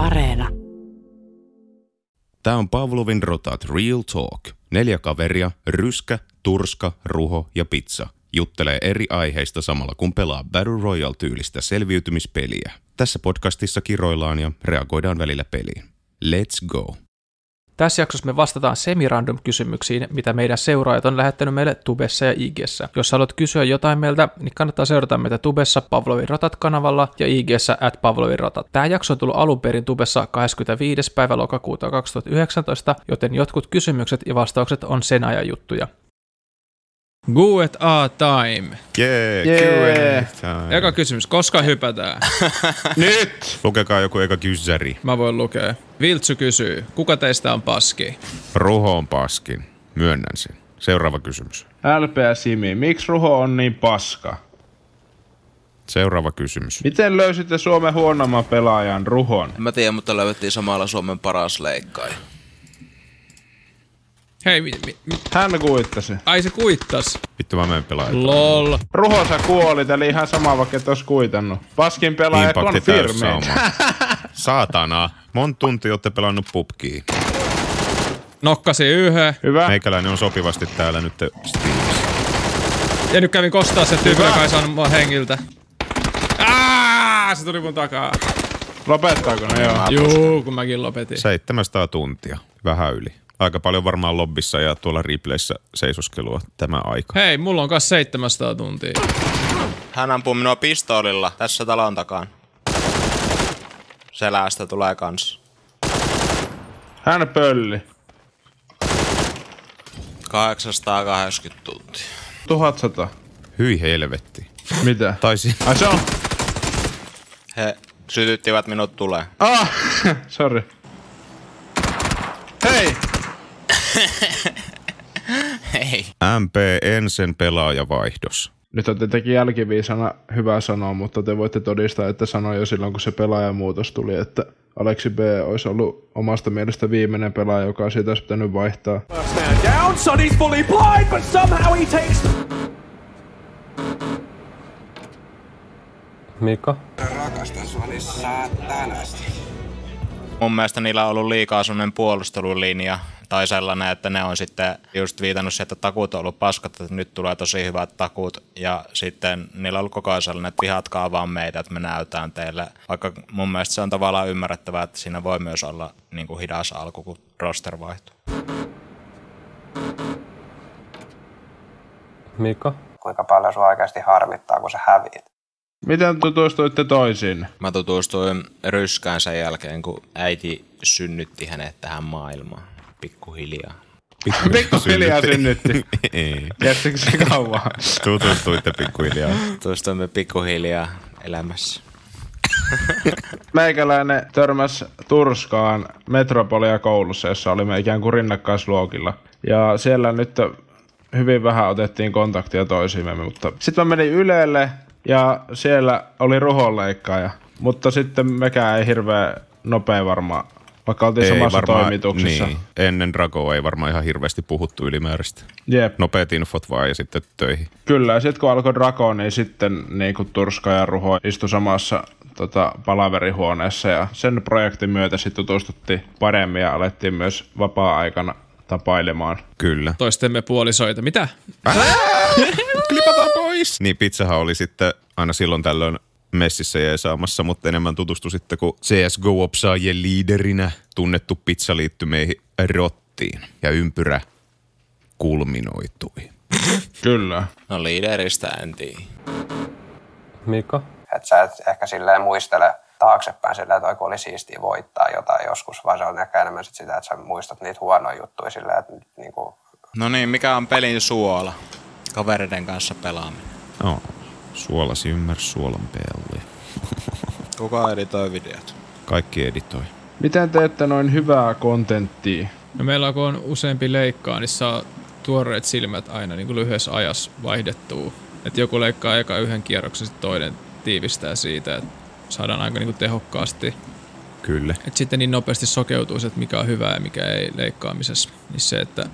Areena. Tämä on Pavlovin rotat Real Talk. Neljä kaveria, ryskä, turska, ruho ja pizza juttelee eri aiheista samalla kun pelaa Battle Royale-tyylistä selviytymispeliä. Tässä podcastissa kiroillaan ja reagoidaan välillä peliin. Let's go! Tässä jaksossa me vastataan semirandom kysymyksiin, mitä meidän seuraajat on lähettänyt meille Tubessa ja IGssä. Jos haluat kysyä jotain meiltä, niin kannattaa seurata meitä Tubessa Pavlovin Rotat-kanavalla ja IGssä at Pavlovin Rotat. Tämä jakso on tullut alun perin Tubessa 25. päivä lokakuuta 2019, joten jotkut kysymykset ja vastaukset on sen ajan juttuja. Guet A time. Jee, Jee. Q&A. Eka kysymys, koska hypätään? Nyt! Lukekaa joku eka kyssäri. Mä voin lukea. Viltsu kysyy, kuka teistä on paski? Ruho on paskin. Myönnän sen. Seuraava kysymys. LP ja Simi, miksi Ruho on niin paska? Seuraava kysymys. Miten löysitte Suomen huonomman pelaajan Ruhon? En mä tiedä, mutta löydettiin samalla Suomen paras leikkaaja. Hei, mi, mi, mi, Hän kuittasi. ai se kuittas. Vittu mä menen pelaamaan. Lol. Ruho sä kuolit, eli ihan sama vaikka et ois kuitannut. Paskin pelaaja Impakti konfirmi. Saatana. Monta tuntia olette pelannut pubkia. Nokkasi yhden. Hyvä. Meikäläinen on sopivasti täällä nyt Steamissa. Ja nyt kävin kostaa se tyyppi, joka ei saanut mua hengiltä. Aa, se tuli mun takaa. Lopettaako ne? Joo. Juu, kun mäkin lopetin. 700 tuntia. Vähän yli. Aika paljon varmaan lobbissa ja tuolla replayssä seisoskelua tämä aika. Hei, mulla on kas 700 tuntia. Hän ampuu minua pistoolilla tässä talon takaan. Selästä tulee kans. Hän pölli. 880 tuntia. 1100. Hyi helvetti. Mitä? Taisi. Ai se on? He sytyttivät minut tulee. Ah! Sorry. Hei! Hei. MP Ensen pelaajavaihdos. Nyt on tietenkin jälkiviisana hyvä sanoa, mutta te voitte todistaa, että sanoin jo silloin, kun se pelaajamuutos tuli, että Aleksi B olisi ollut omasta mielestä viimeinen pelaaja, joka siitä olisi pitänyt vaihtaa. Man down, Sonny's fully blind, but somehow he takes. Mika? Mun mielestä niillä on ollut liikaa sellainen puolustelulinja tai sellainen, että ne on sitten just viitannut siihen, että takuut on ollut paskat, että nyt tulee tosi hyvät takut. Ja sitten niillä on ollut koko ajan sellainen, että vihatkaa vaan meitä, että me näytään teille. Vaikka mun mielestä se on tavallaan ymmärrettävää, että siinä voi myös olla niin kuin hidas alku, kun roster vaihtuu. Mika? kuinka paljon sua oikeasti harmittaa, kun sä häviit. Miten tutustuitte toisiin? Mä tutustuin Ryskään sen jälkeen, kun äiti synnytti hänet tähän maailmaan. Pikkuhiljaa. Pikkuhiljaa synnytti. Ei. Kestikö se kauan? Tutustuitte pikkuhiljaa. Tutustuimme pikkuhiljaa elämässä. Meikäläinen törmäs Turskaan Metropolia koulussa, jossa olimme ikään kuin rinnakkaisluokilla. Ja siellä nyt hyvin vähän otettiin kontaktia toisiimme, mutta sitten mä menin Ylelle ja siellä oli ruhonleikkaaja. Mutta sitten mekään ei hirveän nopea varmaan, vaikka oltiin samassa toimituksessa. Niin, ennen Dragoa ei varmaan ihan hirveästi puhuttu ylimääräistä. Jep, Nopeat infot vaan ja sitten töihin. kyllä. Ja sitten kun alkoi Drago, niin sitten niin kuin Turska ja Ruho istu samassa tota, palaverihuoneessa ja sen projektin myötä sitten tutustuttiin paremmin ja alettiin myös vapaa-aikana tapailemaan. Kyllä. Toistemme puolisoita. Mitä? Klipataan pois! Niin pizzahan oli sitten aina silloin tällöin messissä jeesaamassa, mutta enemmän tutustu sitten, kun CSGO-opsaajien liiderinä tunnettu pizza liittyi meihin rottiin ja ympyrä kulminoitui. Kyllä. No liideristä en tiedä. Mika? Että sä et ehkä silleen muistele taaksepäin silleen, että oli siistiä voittaa jotain joskus, vaan se on ehkä enemmän sit sitä, että sä muistat niitä huonoja juttuja silleen, että nyt niinku, No niin, mikä on pelin suola? Kavereiden kanssa pelaaminen. No, suolasi ymmärsi suolan pelli. Kuka editoi videot? Kaikki editoi. Miten teette noin hyvää kontenttia? No meillä kun on useampi leikkaa, niin saa tuoreet silmät aina niin kuin lyhyessä ajassa vaihdettua. Että joku leikkaa eka yhden kierroksen, sitten toinen tiivistää siitä, että saadaan aika niin kuin tehokkaasti. Kyllä. Että sitten niin nopeasti sokeutuu se, että mikä on hyvää ja mikä ei leikkaamisessa. Niin se, että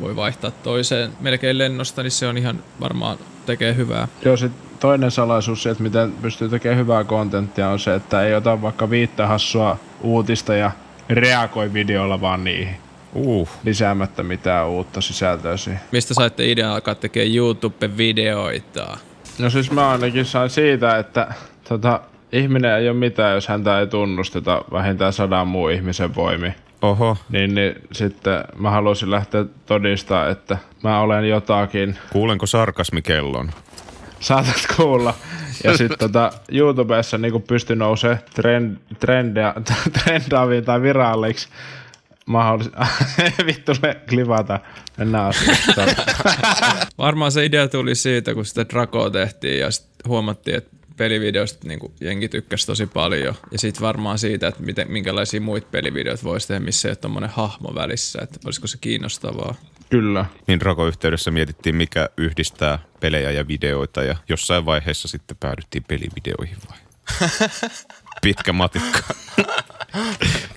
voi vaihtaa toiseen melkein lennosta, niin se on ihan varmaan tekee hyvää. Joo, sit toinen salaisuus, että miten pystyy tekemään hyvää kontenttia, on se, että ei ota vaikka viittä hassua uutista ja reagoi videolla vaan niihin. Uh, Lisäämättä mitään uutta sisältöä siihen. Mistä saitte idean alkaa tekemään YouTube-videoita? No siis mä ainakin sain siitä, että tota, ihminen ei ole mitään, jos häntä ei tunnusteta vähintään sadan muun ihmisen voimi. oho, Niin, niin sitten mä haluaisin lähteä todistaa, että mä olen jotakin. kuulenko sarkasmikellon? Saatat kuulla. Ja sitten tota, YouTubessa niin pysty nousee trend, trendia, trendaaviin tai viralliksi mahdollis... Vittu me klivata. Mennään asiaan. Varmaan se idea tuli siitä, kun sitä Dracoa tehtiin ja sit huomattiin, että pelivideosta niin jengi tykkäsi tosi paljon. Ja sitten varmaan siitä, että miten, minkälaisia muita pelivideoita voisi tehdä, missä ei ole tommonen hahmo välissä. Että olisiko se kiinnostavaa. Kyllä. Niin Rako-yhteydessä mietittiin, mikä yhdistää pelejä ja videoita ja jossain vaiheessa sitten päädyttiin pelivideoihin vai? Pitkä matikka.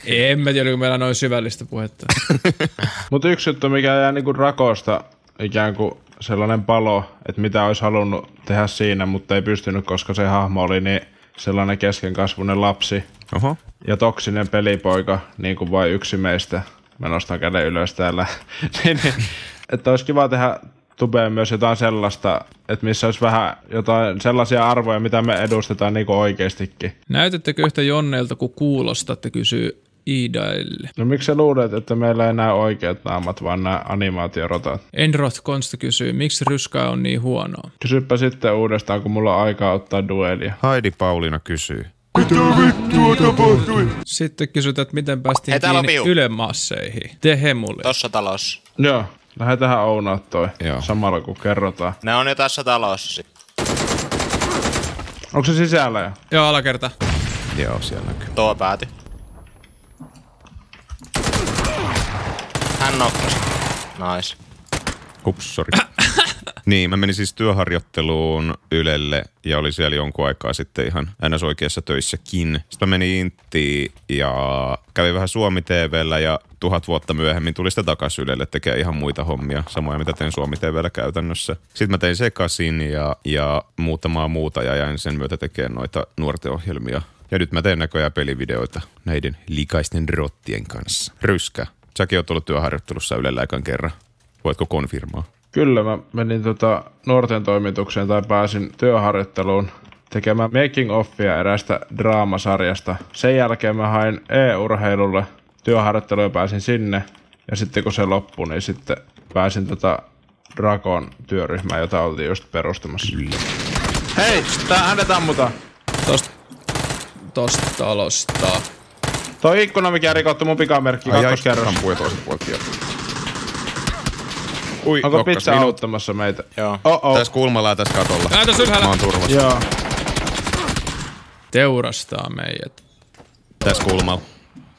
En mä tiedä, kun meillä on noin syvällistä puhetta. Mutta yksi juttu, mikä jää niinku rakosta ikään kuin sellainen palo, että mitä olisi halunnut tehdä siinä, mutta ei pystynyt, koska se hahmo oli niin sellainen keskenkasvuinen lapsi Oho. ja toksinen pelipoika, niin kuin vain yksi meistä. Mä nostan käden ylös täällä. niin, niin, että olisi kiva tehdä tubeen myös jotain sellaista, että missä olisi vähän jotain sellaisia arvoja, mitä me edustetaan niin kuin oikeastikin. Näytettekö yhtä Jonneilta, kun kuulostatte, kysyy Iidaille. No miksi sä luulet, että meillä ei näy oikeat naamat, vaan nämä animaatiorotat? Enroth Konsta kysyy, miksi ryskaa on niin huonoa? Kysypä sitten uudestaan, kun mulla on aikaa ottaa duelia. Heidi Pauliina kysyy. Sitten kysytään, että miten päästiin Hei, kiinni ylemasseihin. Te mulle. Tossa talossa. Joo, lähdetään ounaa toi Joo. samalla kun kerrotaan. Ne on jo tässä talossa. Onko se sisällä jo? Joo, alakerta. Joo, siellä näkyy. Tuo pääty. Hän nokkasi. Nice. Hups, sorry. Niin, mä menin siis työharjoitteluun Ylelle ja oli siellä jonkun aikaa sitten ihan ns. oikeassa töissäkin. Sitten mä menin Inttiin ja kävin vähän Suomi TVllä ja tuhat vuotta myöhemmin tuli sitten takaisin Ylelle tekemään ihan muita hommia, samoja mitä teen Suomi TVllä käytännössä. Sitten mä tein sekasin ja, ja muutamaa muuta ja jäin sen myötä tekemään noita nuorten ohjelmia. Ja nyt mä teen näköjään pelivideoita näiden likaisten rottien kanssa. Ryskä. Säkin oot ollut työharjoittelussa Ylellä kerran. Voitko konfirmaa? Kyllä, mä menin tota nuorten toimitukseen tai pääsin työharjoitteluun tekemään making offia erästä draamasarjasta. Sen jälkeen mä hain e-urheilulle työharjoitteluun ja pääsin sinne. Ja sitten kun se loppui, niin sitten pääsin tota Drakon työryhmään, jota oltiin just perustamassa. Hei, tää hänet ammutaan. Tosta, tosta talosta. Toi ikkuna, mikä rikottu mun pikamerkki, kakkoskerros. Ja toiset puolet kieltä. Ui, Onko pizza minut. auttamassa meitä? Joo. Oh oh. Tässä kulmalla ja tässä katolla. Ää, tässä ylhäällä. Mä oon turvassa. Joo. Teurastaa meidät. Tässä kulmalla.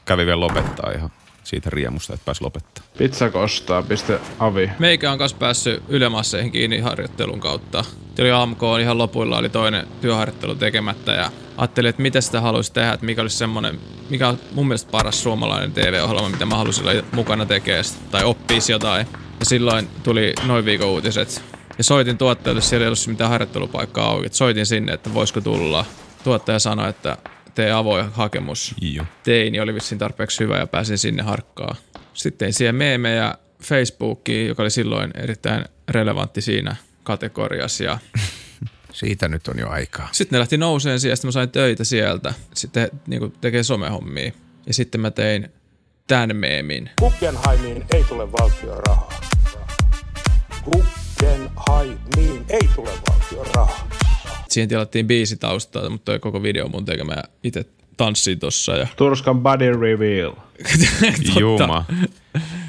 Kävi vielä lopettaa ihan siitä riemusta, että pääsi lopettaa. Pizza kostaa, piste avi. Meikä on kanssa päässyt ylemasseihin kiinni harjoittelun kautta. Tuli AMK ihan lopuilla, oli toinen työharjoittelu tekemättä ja ajattelin, että mitä sitä haluaisi tehdä, että mikä olisi semmoinen, mikä on mun mielestä paras suomalainen TV-ohjelma, mitä mä haluaisin olla mukana tekemään tai oppisi jotain. Ja silloin tuli noin viikon uutiset. Ja soitin tuottajalle, siellä ei ollut mitään harjoittelupaikkaa auki. Et Soitin sinne, että voisiko tulla. Tuottaja sanoi, että tee avoin hakemus Joo. tein ja oli vissiin tarpeeksi hyvä ja pääsin sinne harkkaa. Sitten tein siihen meemejä Facebookiin, joka oli silloin erittäin relevantti siinä kategoriassa. Ja Siitä nyt on jo aikaa. sitten ne lähti nouseen siihen, sitten mä sain töitä sieltä. Sitten niin tekee somehommia. Ja sitten mä tein tämän meemin. Guggenheimiin ei tule valtion rahaa. Guggenheimiin ei tule valtion rahaa. Siihen tilattiin biisi taustaa, mutta toi koko video mun tekemä ja itse tanssin tossa. Ja... Turskan body reveal. Juma.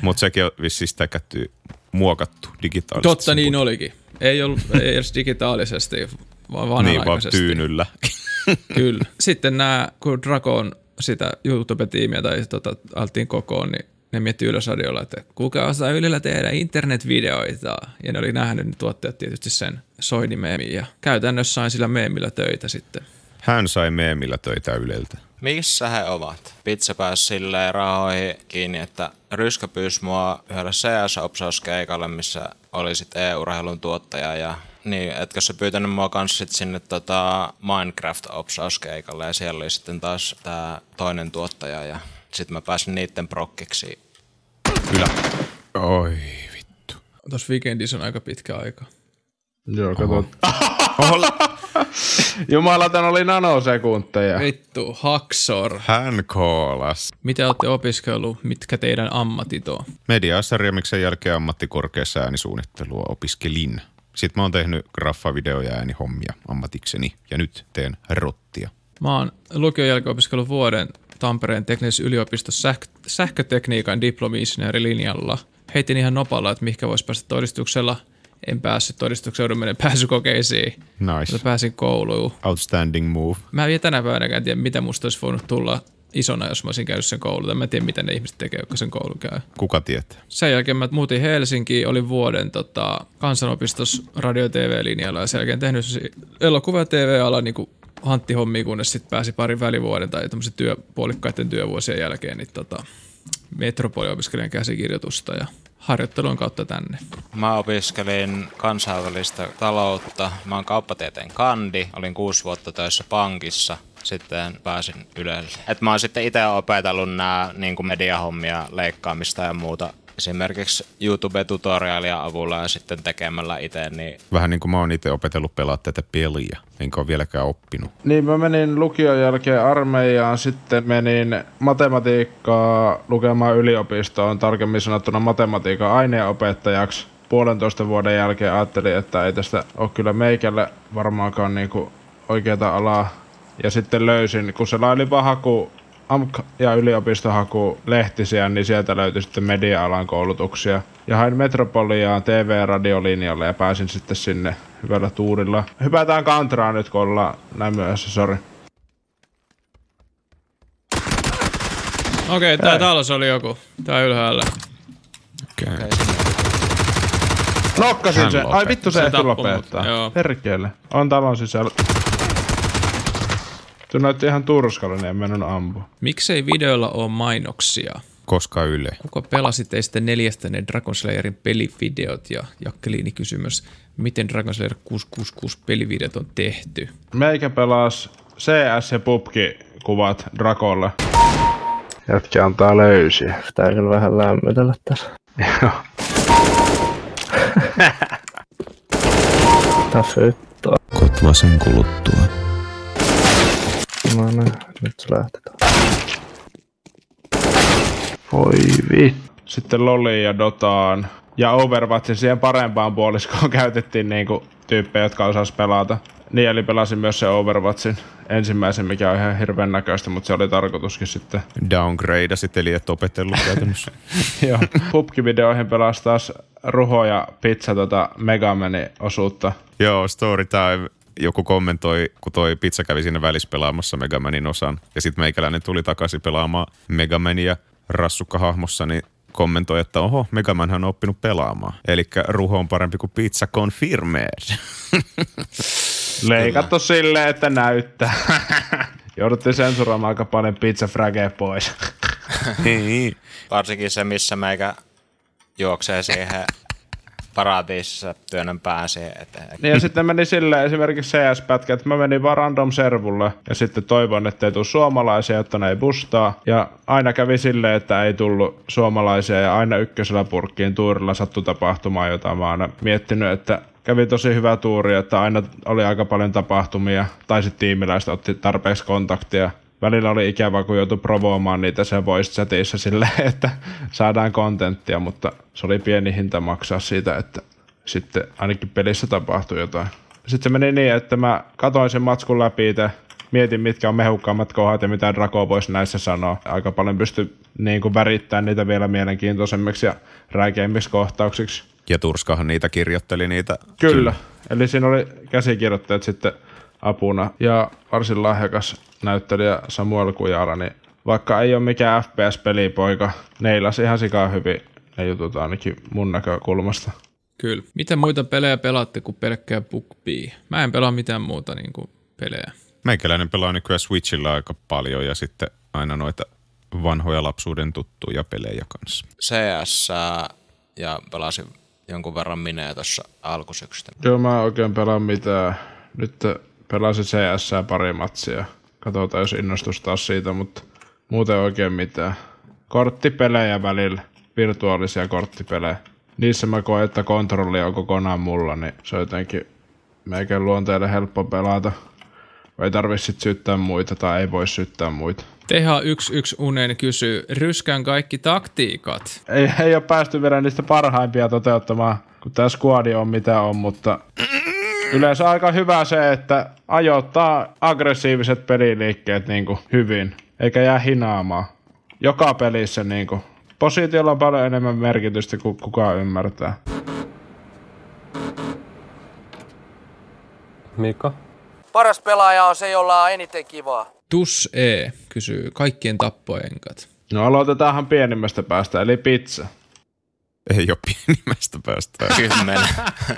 Mutta sekin on vissiin sitä kätty muokattu digitaalisesti. Totta niin olikin. Ei ollut ei edes digitaalisesti, vaan Niin, vaan vanhanaikaisesti. tyynyllä. Kyllä. Sitten nämä, kun Dragon sitä YouTube-tiimiä tai tota, altiin kokoon, niin ne mietti Yleisradiolla, että kuka osaa Ylellä tehdä internetvideoita. Ja ne oli nähnyt ne tuottajat tietysti sen soinimeemin ja käytännössä sain sillä meemillä töitä sitten. Hän sai meemillä töitä Yleltä. Missä he ovat? Pizza pääsi silleen rahoihin kiinni, että Ryskä pyysi mua yhdelle CS-opsauskeikalle, missä oli sitten e-urheilun tuottaja ja Niin, etkö sä pyytänyt mua kanssa sit sinne tota Minecraft-opsauskeikalle ja siellä oli sitten taas tää toinen tuottaja ja sitten mä pääsin niitten prokkiksi. Kyllä. Oi vittu. Tuossa weekendissä on aika pitkä aika. Joo, kato. Jumala, tän oli nanosekunteja. Vittu, Haksor. Hän koolas. Mitä olette opiskellut? Mitkä teidän ammatit on? Media-remiksen jälkeen ammattikorkeassa äänisuunnittelua opiskelin. Sitten mä oon tehnyt graffavideo- ja äänihommia ammatikseni ja nyt teen rottia. Mä oon lukion jälkeen opiskellut vuoden Tampereen teknisessä yliopistossa sähk- sähkötekniikan diplomi-insinöörilinjalla. Heitin ihan nopalla, että mihinkä voisi päästä todistuksella. En päässyt todistuksella, joudun menen pääsykokeisiin. Nice. Mutta pääsin kouluun. Outstanding move. Mä en vielä tänä päivänä tiedä, mitä musta olisi voinut tulla isona, jos mä olisin käynyt sen koulun. Tai Mä en tiedä, mitä ne ihmiset tekee, jotka sen koulun käy. Kuka tietää? Sen jälkeen mä muutin Helsinkiin, olin vuoden tota, kansanopistossa radio- ja TV-linjalla ja sen jälkeen tehnyt elokuva- ja TV-ala niin hanttihommia, kunnes sitten pääsi parin välivuoden tai tämmöisen työ, puolikkaiden työvuosien jälkeen niin tota, Metropoli-opiskelijan käsikirjoitusta ja harjoittelun kautta tänne. Mä opiskelin kansainvälistä taloutta. Mä oon kauppatieteen kandi. Olin kuusi vuotta töissä pankissa. Sitten pääsin Ylelle. Et mä oon sitten itse opetellut nää niin mediahommia, leikkaamista ja muuta esimerkiksi YouTube-tutoriaalia avulla ja sitten tekemällä itse, niin Vähän niin kuin mä oon itse opetellut pelaa tätä peliä, enkä ole vieläkään oppinut. Niin mä menin lukion jälkeen armeijaan, sitten menin matematiikkaa lukemaan yliopistoon, tarkemmin sanottuna matematiikan aineenopettajaksi. Puolentoista vuoden jälkeen ajattelin, että ei tästä ole kyllä meikälle varmaankaan niinku oikeata alaa. Ja sitten löysin, kun se lailipa haku AMK ja yliopistohaku lehtisiä, niin sieltä löytyi sitten media-alan koulutuksia. Ja hain Metropoliaan TV- ja radiolinjalle ja pääsin sitten sinne hyvällä tuurilla. Hypätään kantraa nyt, kun ollaan näin myöhässä, sori. Okei, okay, tää talous oli joku. Tää ylhäällä. Okay. Nokkasin se. Ai vittu se, Se ehti lopettaa. Perkele. On talon sisällä. Se näytti ihan turskalle, niin en mennyt ampua. Miksei videolla ole mainoksia? Koska Yle. Kuka pelasi teistä neljästä ne Dragon Slayerin pelivideot ja Jakkeliini kysymys, miten Dragon Slayer 666 pelivideot on tehty? Meikä pelas CS ja PUBG-kuvat Drakolle. Jätki antaa löysiä. Pitää kyllä vähän lämmötellä tässä. Joo. Tässä sen kuluttua. Nyt se lähtetään. Voi vittu. Sitten Loliin ja Dotaan. Ja Overwatchin siihen parempaan puoliskoon käytettiin niinku tyyppejä, jotka osas pelata. Niin, eli pelasin myös se Overwatchin ensimmäisen, mikä on ihan hirveän näköistä, mutta se oli tarkoituskin sitten. Downgradeasit, eli et opetellut käytännössä. Joo. PUBG-videoihin pelasi taas Ruho ja Pizza tota Megamanin osuutta. Joo, story time. Joku kommentoi, kun toi pizza kävi siinä välissä pelaamassa Megamanin osan. Ja sitten meikäläinen tuli takaisin pelaamaan Megamania rassukkahahmossa, niin kommentoi, että oho, Megamanhan on oppinut pelaamaan. Eli ruho on parempi kuin pizza confirmed. Leikattu silleen, että näyttää. Jouduttiin sensuroimaan aika paljon pizza frage pois. niin. varsinkin se, missä meikä juoksee siihen paratiisissa työnnön pään siihen eteen. Niin ja sitten meni silleen esimerkiksi CS-pätkä, että mä menin vaan random servulle ja sitten toivon, että ei tule suomalaisia, jotta ne ei bustaa. Ja aina kävi silleen, että ei tullut suomalaisia ja aina ykkösellä purkkiin tuurilla sattui tapahtumaan jotain. Mä oon miettinyt, että kävi tosi hyvä tuuri, että aina oli aika paljon tapahtumia tai sitten tiimiläiset otti tarpeeksi kontaktia. Välillä oli ikävä, kun joutui provoamaan niitä se voice chatissa silleen, että saadaan kontenttia, mutta se oli pieni hinta maksaa siitä, että sitten ainakin pelissä tapahtui jotain. Sitten se meni niin, että mä katoin sen matskun läpi itse, mietin mitkä on mehukkaammat kohdat ja mitä Draco voisi näissä sanoa. Aika paljon pystyi niin kuin värittämään niitä vielä mielenkiintoisemmiksi ja räikeimmiksi kohtauksiksi. Ja Turskahan niitä kirjoitteli niitä. Kyllä. Eli siinä oli käsikirjoittajat sitten apuna ja varsin lahjakas näyttelijä Samuel Kujara, niin vaikka ei ole mikään FPS-pelipoika, neilasi ihan sikaa hyvin ne jutut ainakin mun näkökulmasta. Kyllä. Mitä muita pelejä pelaatte kuin pelkkää BookBee? Mä en pelaa mitään muuta niin kuin pelejä. Meikäläinen pelaa nykyään Switchillä aika paljon ja sitten aina noita vanhoja lapsuuden tuttuja pelejä kanssa. CS ja pelasin jonkun verran minee tuossa alkusyksystä. Joo, mä en oikein pelaa mitään. Nyt pelasin CS pari matsia. Katsotaan, jos innostus taas siitä, mutta muuten oikein mitään. Korttipelejä välillä, virtuaalisia korttipelejä. Niissä mä koen, että kontrolli on kokonaan mulla, niin se on jotenkin meikän luonteelle helppo pelata. Ei tarvi sit syyttää muita tai ei voi syyttää muita. Teha yksi yksi unen kysyy, ryskän kaikki taktiikat. Ei, ei ole päästy vielä niistä parhaimpia toteuttamaan, kun tämä squadi on mitä on, mutta yleensä aika hyvä se, että ajoittaa aggressiiviset peliliikkeet niin kuin hyvin, eikä jää hinaamaan. Joka pelissä niin kuin, positiolla on paljon enemmän merkitystä kuin kukaan ymmärtää. Mika? Paras pelaaja on se, jolla on eniten kivaa. Tus E kysyy, kaikkien tappoenkat. No aloitetaanhan pienimmästä päästä, eli pizza. Ei ole pienimmästä päästä. Kymmenen.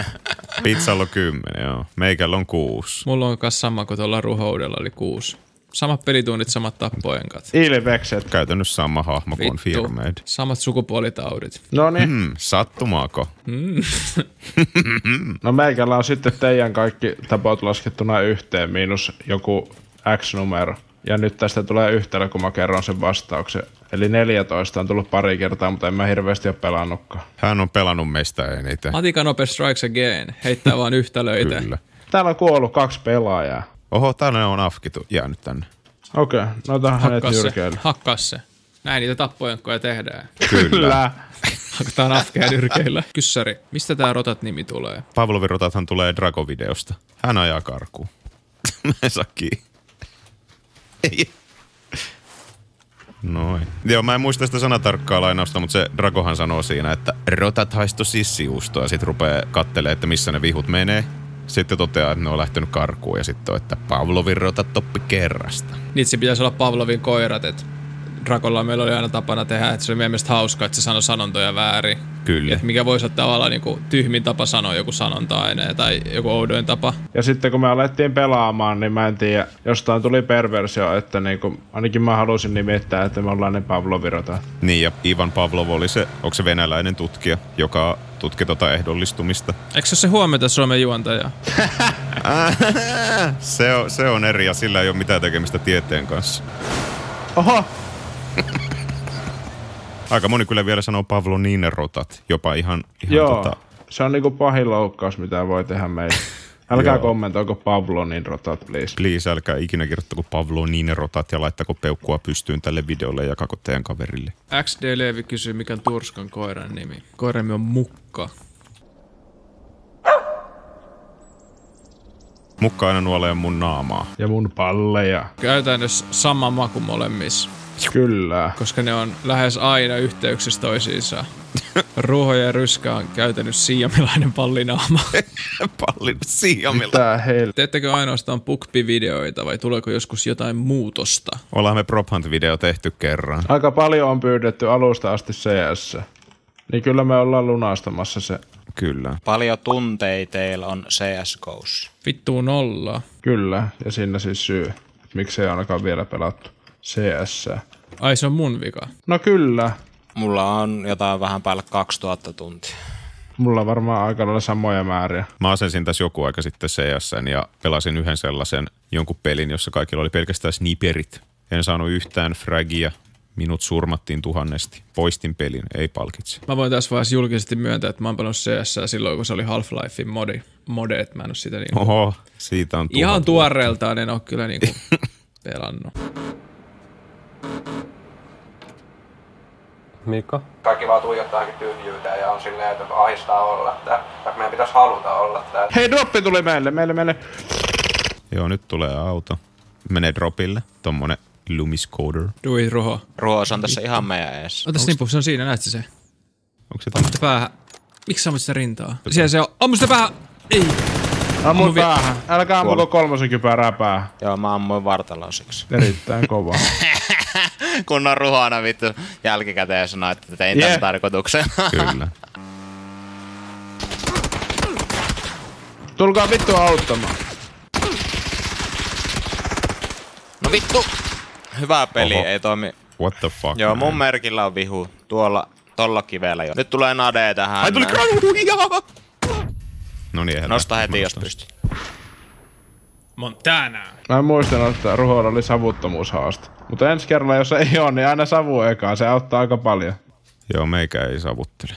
Pizzalla on kymmenen, joo. Meikällä on kuusi. Mulla on myös sama kuin tuolla ruhoudella, eli kuusi. Samat pelitunnit, samat tappoenkat. Ilvekset. Käytännössä sama hahmo Vittu. confirmed. Samat sukupuolitaudit. No niin, Hmm, sattumaako? no meikällä on sitten teidän kaikki tapot laskettuna yhteen, miinus joku X-numero. Ja nyt tästä tulee yhtälö, kun mä kerron sen vastauksen. Eli 14 on tullut pari kertaa, mutta en mä hirveästi ole pelannutkaan. Hän on pelannut meistä eniten. Matika Nope Strikes Again. Heittää vaan yhtälöitä. Kyllä. Täällä on kuollut kaksi pelaajaa. Oho, täällä on afkitu jäänyt tänne. Okei, okay, no otan hänet Hakkaa se. nyrkeille. Hakkaa se. Näin niitä tappojenkkoja tehdään. Kyllä. Hakataan afkeja nyrkeillä. Kyssäri, mistä tää rotat nimi tulee? Pavlovin rotathan tulee Drago-videosta. Hän ajaa karkuun. Mä en saa kiinni. Ei. Noin. Joo, mä en muista sitä sanatarkkaa lainausta, mutta se Dragohan sanoo siinä, että rotat haisto sissiustoa ja sitten rupeaa kattelee, että missä ne vihut menee. Sitten toteaa, että ne on lähtenyt karkuun ja sitten on, että Pavlovin rotat toppi kerrasta. Niitä se pitäisi olla Pavlovin koirat, että Drakolla meillä oli aina tapana tehdä, että se oli meidän mielestä hauskaa, että se sanoi sanontoja väärin. Kyllä. Et mikä voisi olla tavallaan niin tyhmin tapa sanoa joku sanonta aina tai joku oudoin tapa. Ja sitten kun me alettiin pelaamaan, niin mä en tiedä, jostain tuli perversio, että niinku, ainakin mä halusin nimittää, että me ollaan ne Pavlovirota. Niin, ja Ivan Pavlov oli se, onko se venäläinen tutkija, joka tutki tota ehdollistumista. Eikö se ole se huomenta Suomen juontaja? Se on, se on eri ja sillä ei ole mitään tekemistä tieteen kanssa. Oho, Aika moni kyllä vielä sanoo Pavlo Niinerotat, jopa ihan, ihan joo. tota, Se on niinku pahin loukkaus, mitä voi tehdä meille. Älkää Joo. kommentoiko Pavlo niin rotat, please. please älkää ikinä kirjoittako Pavlo Niinerotat ja laittako peukkua pystyyn tälle videolle ja jakako teidän kaverille. XD Levi kysyy, mikä on Turskan koiran nimi. Koiran nimi on Mukka. Mukka aina nuolee mun naamaa. Ja mun palleja. Käytännössä sama maku molemmissa, Kyllä. koska ne on lähes aina yhteyksissä toisiinsa. Ruho ja Ryskä on käytännössä siamilainen pallinaama. Pallin siamilla. Hel... Teettekö ainoastaan pukpi-videoita vai tuleeko joskus jotain muutosta? Ollaan me Prop Hunt-video tehty kerran. Aika paljon on pyydetty alusta asti CS. Niin kyllä me ollaan lunastamassa se. Kyllä. Paljon tunteita teillä on CSGOssa. Vittuu nolla. Kyllä, ja siinä siis syy. että Miksei ainakaan vielä pelattu CS. Ai se on mun vika. No kyllä. Mulla on jotain vähän päälle 2000 tuntia. Mulla on varmaan aika lailla samoja määriä. Mä asensin tässä joku aika sitten CSN ja pelasin yhden sellaisen jonkun pelin, jossa kaikilla oli pelkästään sniperit. En saanut yhtään fragia. Minut surmattiin tuhannesti. Poistin pelin, ei palkitse. Mä voin tässä vaiheessa julkisesti myöntää, että mä oon pelannut CS silloin, kun se oli Half-Lifein modi. Mode, että mä en oo sitä niinku... Oho, siitä on tuhat Ihan tuoreeltaan en oo kyllä niinku pelannut. Mika? Kaikki vaan tuijottaa tyhjyyteen ja on silleen, että ahistaa olla tää. Tai meidän pitäisi haluta olla tää. Hei, droppi tuli meille, meille, meille. Joo, nyt tulee auto. Menee dropille. Tommonen Lumiscoder. Dui Ruho. Ruos on tässä ihan meidän eessä. Otas nippu, se on siinä, näet sä se? Onko se tämä? päähän. Miksi sä ammut sitä rintaa? Siellä se on. Ammu sitä päähän! Ei! Ammu päähän. Älkää ammuko kolmosen kypärää päähän. Joo, mä ammuin vartalosiksi. Erittäin kova. Kun on ruhana vittu jälkikäteen sanoo, että tein Jee. tämän tarkoituksen. Kyllä. Tulkaa vittu auttamaan. no vittu! Hyvä peli, Oho. ei toimi. What the fuck? Joo, man? mun merkillä on vihu. Tuolla tolla kivellä jo. Nyt tulee nade tähän. Ai tuli! No niin, Nosta heti, jos pystyt. Montana. Mä en muistanut, että Ruholla oli savuttomuushaaste. Mutta ensi kerralla, jos ei ole, niin aina savu ekaa. Se auttaa aika paljon. Joo, meikä ei savuttele.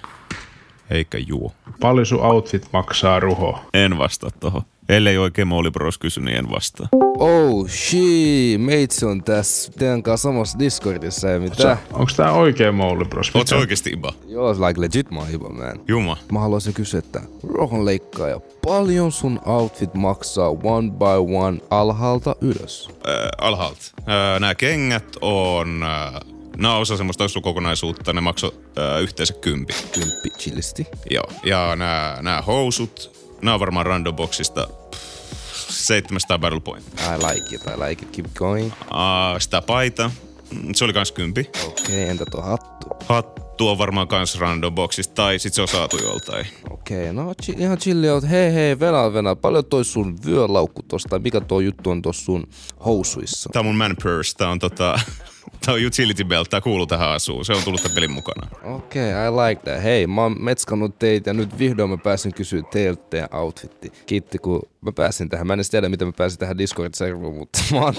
Eikä juo. Paljon sun outfit maksaa, Ruho? En vastaa tohon. Ellei oikein Mouli Bros kysy, niin en vastaa. Oh shit, meitsi on tässä teidän kanssa samassa Discordissa ja mitä? Onks tää oikein Mouli Bros? Oot sä oikeesti Iba? Joo, like legit mä oon Iba, man. Juma. Mä haluaisin kysyä, että Rohon leikkaaja, paljon sun outfit maksaa one by one alhaalta ylös? Äh, alhaalta. Äh, nämä kengät on... Äh, nämä on osa semmoista kokonaisuutta. Ne maksoi äh, yhteensä kympi. Kymppi chillisti. Joo. Ja nämä, nämä housut, nämä on varmaan random boxista pff, 700 battle point. I like it, I like it, keep going. Uh, sitä paita, mm, se oli kans kympi. Okei, okay, entä tuo hattu? Hattu on varmaan kans random boxista, tai sit se on saatu joltain. Okei, okay, no chi- ihan chilli oot. Hei hei, Venä Venä, paljon toi sun vyölaukku tosta, mikä tuo juttu on tossa sun housuissa? Tää on mun man purse, tää on tota... Tää on utility belt, tää kuuluu tähän asuun. Se on tullut tämän pelin mukana. Okei, okay, I like that. Hei, mä oon metskannut teitä ja nyt vihdoin mä pääsin kysyä teiltä teidän outfitti. Kiitti kun mä pääsin tähän. Mä en edes tiedä, miten mä pääsin tähän Discord-servuun, mutta mä oon.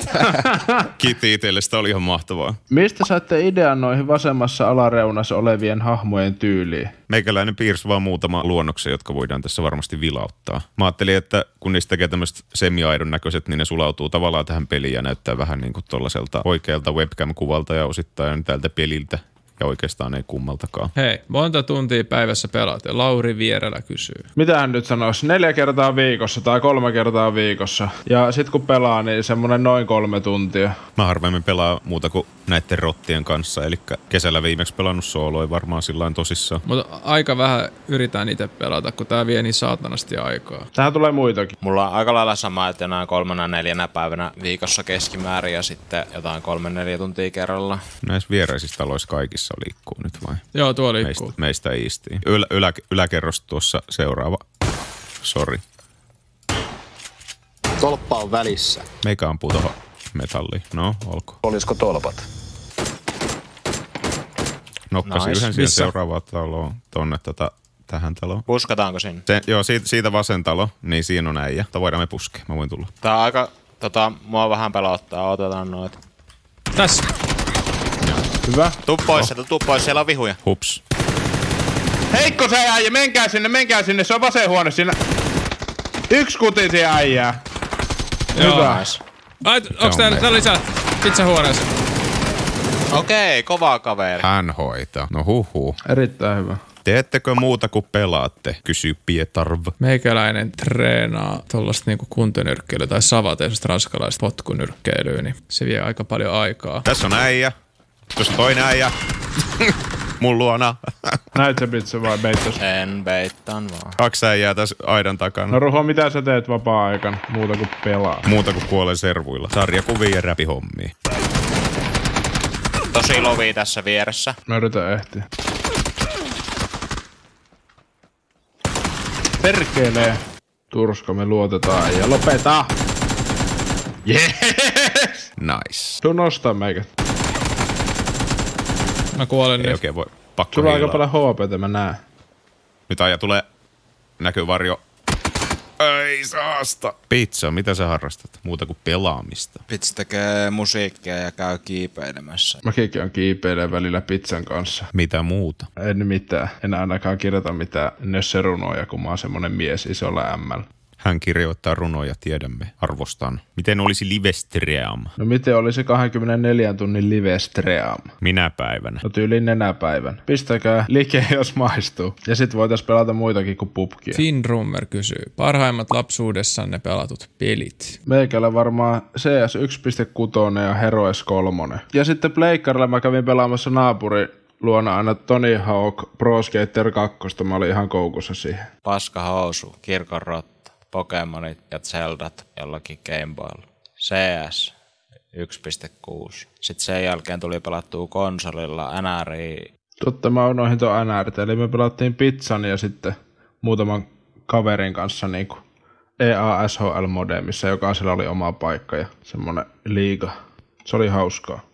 Kiitti itselle, sitä oli ihan mahtavaa. Mistä saitte idean noihin vasemmassa alareunassa olevien hahmojen tyyliin? Meikäläinen piirsi vaan muutama luonnoksen, jotka voidaan tässä varmasti vilauttaa. Mä ajattelin, että kun niistä tekee tämmöiset semi-aidon näköiset, niin ne sulautuu tavallaan tähän peliin ja näyttää vähän niin kuin tollaselta oikealta webcam-kuvalta ja osittain tältä peliltä. Ja oikeastaan ei kummaltakaan. Hei, monta tuntia päivässä pelaat ja Lauri Vierellä kysyy. Mitä hän nyt sanoisi? Neljä kertaa viikossa tai kolme kertaa viikossa. Ja sit kun pelaa, niin semmonen noin kolme tuntia. Mä harvemmin pelaa muuta kuin näiden rottien kanssa, eli kesällä viimeksi pelannut sooloi varmaan sillä tosissaan. Mutta aika vähän yritän itse pelata, kun tää vie niin saatanasti aikaa. Tähän tulee muitakin. Mulla on aika lailla sama, että jonain kolmena neljänä päivänä viikossa keskimäärin ja sitten jotain kolme neljä tuntia kerralla. Näissä vieraisissa taloissa kaikissa liikkuu nyt vai? Joo, tuo Meistä, liikkuu. meistä iistiin. Ylä, ylä, yläkerros tuossa seuraava. Sori. Tolppa on välissä. Meikä ampuu tuohon metalliin. No, olko. Olisiko tolpat? Nokkasin Nice. yhden siihen seuraavaan taloon, tonne tota, tähän taloon. Puskataanko sinne? Se, joo, siitä, siitä vasen talo, niin siinä on äijä. Tai voidaan me puskea, mä voin tulla. Tää on aika, tota, mua vähän pelottaa, otetaan noita. Tässä. Hyvä. Tuu pois sieltä, tuu pois, siellä on vihuja. Hups. Heikko se äijä, menkää sinne, menkää sinne, se on vasen huone siinä. Yksi kutisi äijää. Hyvä. Ai, onks täällä, täällä lisää pizzahuoneessa? Okei, kovaa kaveri. Hän hoitaa. No huhu. Erittäin hyvä. Teettekö muuta kuin pelaatte? Kysyy Pietarv. Meikäläinen treenaa tuollaista niinku kuntonyrkkeilyä tai savateista ranskalaista potkunyrkkeilyä, niin se vie aika paljon aikaa. Tässä on äijä. Tuossa toinen äijä. Mun luona. Näit se vai beittos? En beittan vaan. Kaksi äijää tässä aidan takana. No Ruho, mitä sä teet vapaa-aikana muuta kuin pelaa? Muuta kuin kuolee servuilla. Sarjakuvia ja räpihommia. Tosi lovi tässä vieressä. Mä yritän ehtiä. Perkelee. Turska, me luotetaan ja lopeta! Yes! Nice. Tuu nostaa meikä. Mä kuolen Ei nyt. oikein voi pakko Sulla on aika hiilaa. paljon HPtä, mä näen. Nyt aja tulee näkyvarjo. Ei saasta. Pizza, mitä sä harrastat? Muuta kuin pelaamista. Pitsi tekee musiikkia ja käy kiipeilemässä. Mäkin on kiipeilee välillä pizzan kanssa. Mitä muuta? En mitään. En ainakaan kirjoita mitään nösserunoja, kun mä oon semmonen mies isolla ML. Hän kirjoittaa runoja, tiedämme, arvostan. Miten olisi Livestream? No miten oli se 24 tunnin live stream? Minä päivänä. No tyyliin nenäpäivän. Pistäkää like, jos maistuu. Ja sit voitais pelata muitakin kuin pubkia. Finn Rummer kysyy, parhaimmat lapsuudessanne pelatut pelit. Meikällä varmaan CS 1.6 ja Heroes 3. Ja sitten Pleikkarilla mä kävin pelaamassa naapuri luona aina Tony Hawk Pro Skater 2. Mä olin ihan koukussa siihen. Paska housu, kirkon rotta, Pokemonit ja Zeldat jollakin Game Boylla. CS 1.6. Sitten sen jälkeen tuli pelattua konsolilla NRI. Totta mä unohdin tuon NRT, eli me pelattiin pizzan ja sitten muutaman kaverin kanssa niinku EASHL-modemissa, jokaisella oli oma paikka ja semmonen liiga. Se oli hauskaa.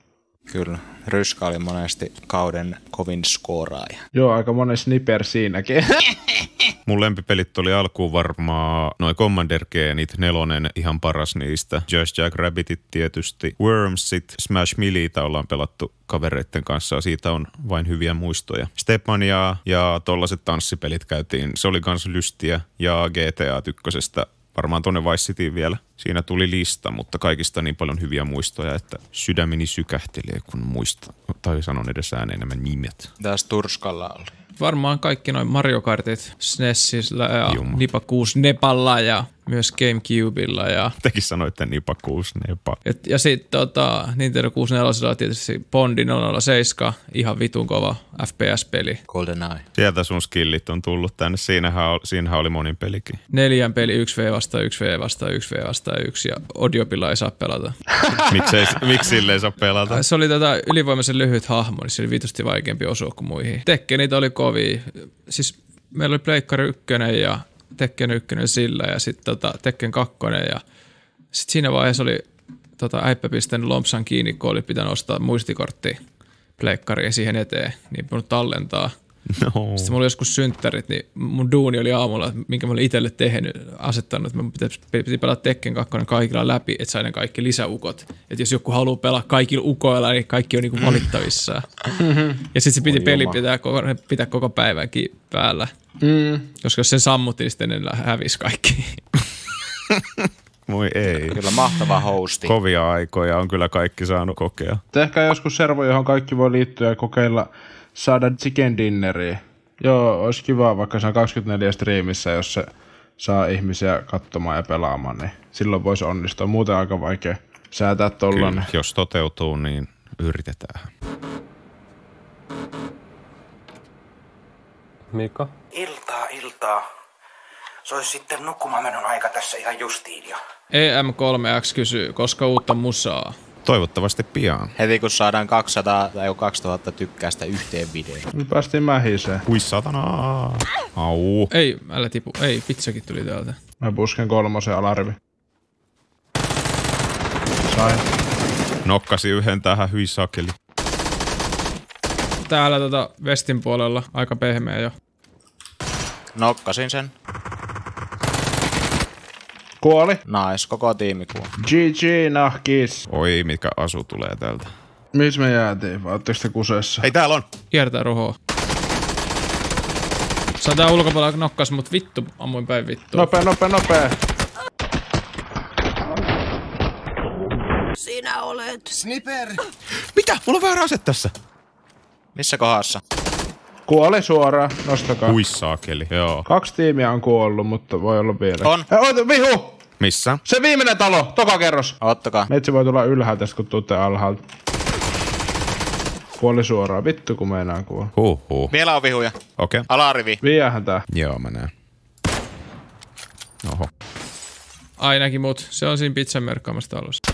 Kyllä. Ryskä oli monesti kauden kovin skooraaja. Joo, aika monen sniper siinäkin. Mun lempipelit oli alkuun varmaan noin Commander Geenit, nelonen ihan paras niistä. Just Jack Rabbitit tietysti. Wormsit, Smash Millitä ollaan pelattu kavereiden kanssa ja siitä on vain hyviä muistoja. Stepmania ja tollaset tanssipelit käytiin, se oli kans lystiä ja GTA tykkösestä varmaan tonne Vice Cityin vielä. Siinä tuli lista, mutta kaikista niin paljon hyviä muistoja, että sydämeni sykähtelee, kun muista, tai sanon edes ääneen nämä nimet. Tässä Turskalla oli. Varmaan kaikki noin Mario Kartit SNESillä ja Jumma. Nipa 6 Nepalla ja myös Gamecubella ja Tekin sanoitte nipa kuusi, nepa. Et, ja sitten tota, Nintendo 64 on tietysti Bondi 007, ihan vitun kova FPS-peli. GoldenEye. Sieltä sun skillit on tullut tänne. Siinähän, ol- siinähän oli monin pelikin. Neljän peli 1v vastaan 1v vastaan 1v vastaan 1 ja Odiopilla ei saa pelata. Miksei, miksi sille ei saa pelata? Se oli tätä ylivoimaisen lyhyt hahmo, niin se oli vitusti vaikeampi osua kuin muihin. Tekkenit oli kovia. Siis meillä oli Pleikkari 1 ja Tekken 1 sillä ja sitten tota, Tekken 2 ja sitten siinä vaiheessa oli tota, äippä pistänyt lompsan kiinni, kun oli pitänyt ostaa muistikortti pleikkariin siihen eteen, niin minun tallentaa. No. Sitten mulla oli joskus synttärit, niin mun duuni oli aamulla, että minkä mä olin itselle tehnyt, asettanut, että mä piti, piti pelata Tekken 2 kaikilla läpi, että sai ne kaikki lisäukot. Että jos joku haluaa pelaa kaikilla ukoilla, niin kaikki on niinku valittavissa. ja sitten se piti Oi peli juma. pitää koko, pitää koko päivänkin päällä. Mm. Koska jos sen sammutti, niin sitten ne hävisi kaikki. Voi ei. Kyllä mahtava hosti. Kovia aikoja on kyllä kaikki saanut kokea. Tehkää joskus servo, johon kaikki voi liittyä ja kokeilla saada chicken dinneriä. Joo, olisi kiva, vaikka se on 24 striimissä, jos se saa ihmisiä katsomaan ja pelaamaan, niin silloin voisi onnistua. Muuten aika vaikea säätää Kyllä, tollanen. jos toteutuu, niin yritetään. Mika? Iltaa, iltaa. Se olisi sitten nukkumaan menon aika tässä ihan justiin jo. E EM3X kysyy, koska uutta musaa? Toivottavasti pian. Heti kun saadaan 200 tai 2000 tykkäystä yhteen videoon. Me päästiin mähiseen. Hui satana. Au. Ei, älä tipu. Ei, pizzakin tuli täältä. Mä pusken kolmosen alarvi. Sain. Nokkasi yhden tähän, hyi sakeli. Täällä tota vestin puolella aika pehmeä jo. Nokkasin sen. Kuoli. Nice, koko tiimi kuoli. GG, nahkis. Oi, mikä asu tulee täältä. Missä me jäätiin? Vai ootteko te kusessa? Hei, täällä on. Kiertää ruhoa. Sä tää ulkopuolella nokkas, mut vittu, ammuin päin vittu. Nopea, nopea, nopea. Sinä olet. Sniper! Mitä? Mulla on väärä ase tässä. Missä kohdassa? Kuoli suoraan. Nostakaa. Hui sakeli, joo. Kaksi tiimiä on kuollut, mutta voi olla vielä. On. Eh, oota, vihu! Missä? Se viimeinen talo, toka kerros. Ottakaa. Metsi voi tulla ylhäältä, kun tuutte alhaalta. Kuoli suoraan. Vittu, kun meinaa kuolla. Huhhuh. Vielä on vihuja. Okei. Okay. Alarivi. Viiähän tää. Joo, mä näen. Oho. Ainakin mut. Se on siinä pizzan merkkaamassa talossa.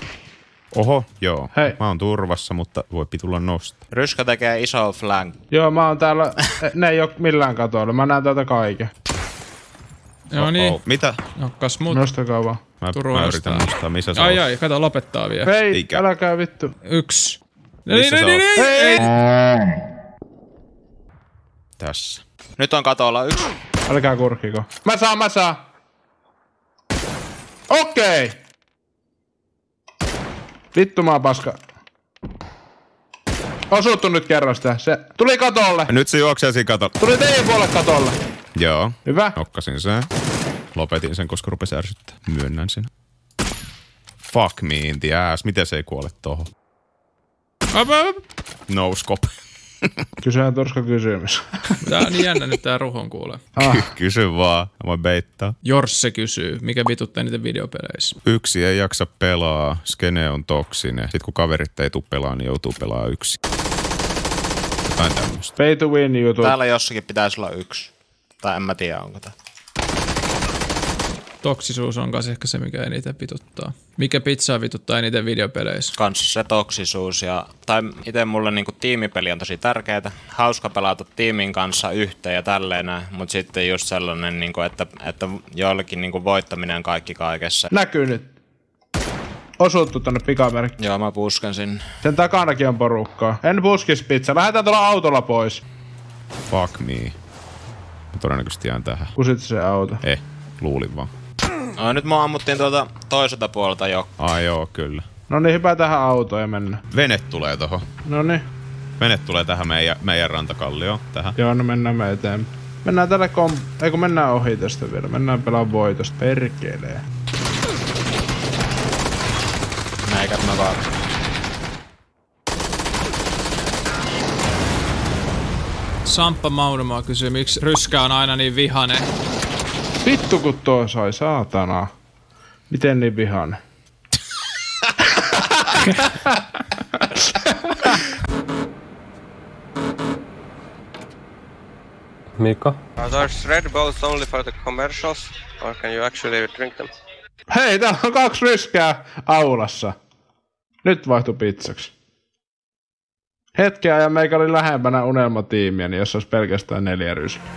Oho, joo. Hei. Mä oon turvassa, mutta voi tulla nostaa. Ryskä tekee iso flank. Joo, mä oon täällä. Ne ei oo millään katoilla. Mä näen täältä kaiken. No niin, Oh, mitä? nokkas mut. Nostakaa vaan. Mä, Turun mä yritän nostaa. missä se Ai on. ai, kato lopettaa vielä. Ei, Eikä. älkää vittu. Yksi. No Missä niin, niin, on? niin, ei. Tässä. Nyt on katolla yksi. Älkää kurkiko. Mä saan, mä saan. Okei. Vittu mä paska. Osuttu nyt kerran sitä. Se tuli katolle. Nyt se juoksee siinä katolla. Tuli teidän puolelle katolle. Joo. Hyvä. Nokkasin sen. Lopetin sen, koska rupesi ärsyttää. Myönnän sen. Fuck me in the ass. Miten se ei kuole tohon? No scope. Kysyhän turska kysymys. Tää on niin jännä nyt tää ruhon kuulee. Ah, Kysy vaan. Mä voin beittaa. Jorsse kysyy, mikä vituttaa niitä videopeleissä. Yksi ei jaksa pelaa. Skene on toksinen. Sitten kun kaverit ei tuu pelaa, niin joutuu pelaa yksi. Jotain tämmöistä. pay to win jutut. Täällä jossakin pitäisi olla yksi. Tai en mä tiedä, onko tää. Toksisuus on kanssa ehkä se, mikä eniten vituttaa. Mikä pizzaa vituttaa eniten videopeleissä? Kans se toksisuus ja, tai itse mulle niinku tiimipeli on tosi tärkeää. Hauska pelata tiimin kanssa yhteen ja tälleen näin, mut sitten just sellainen, niinku, että, että joillekin niinku voittaminen kaikki kaikessa. Näkyy nyt. osuttu tonne pikamerkkiin. Joo, mä pusken sinne. Sen takanakin on porukkaa. En puskis pizza. Lähdetään tuolla autolla pois. Fuck me. Mä todennäköisesti jään tähän. Kusit se auto. Eh, luulin vaan. No, nyt mua ammuttiin tuolta toiselta puolelta jo. Ai joo, kyllä. No niin, hypää tähän autoon ja mennä. Vene tulee tohon. No niin. Vene tulee tähän meidän, meidän rantakallioon. Tähän. Joo, no mennään me eteenpäin. Mennään tälle kom... Ei kun mennään ohi tästä vielä. Mennään pelaa voitosta. Perkelee. Meikät mä vaan. Samppa Maunomaa kysyy, miksi ryskä on aina niin vihane. Vittu kun tuo sai, saatana. Miten niin vihan? Mika? Are those Red Bulls only for the commercials, or can you actually drink them? Hei, täällä on kaksi ryskää aulassa. Nyt vaihtui pizzaksi. Hetkeä ja meikä oli lähempänä unelmatiimiä, niin jos olisi pelkästään neljä ryskää.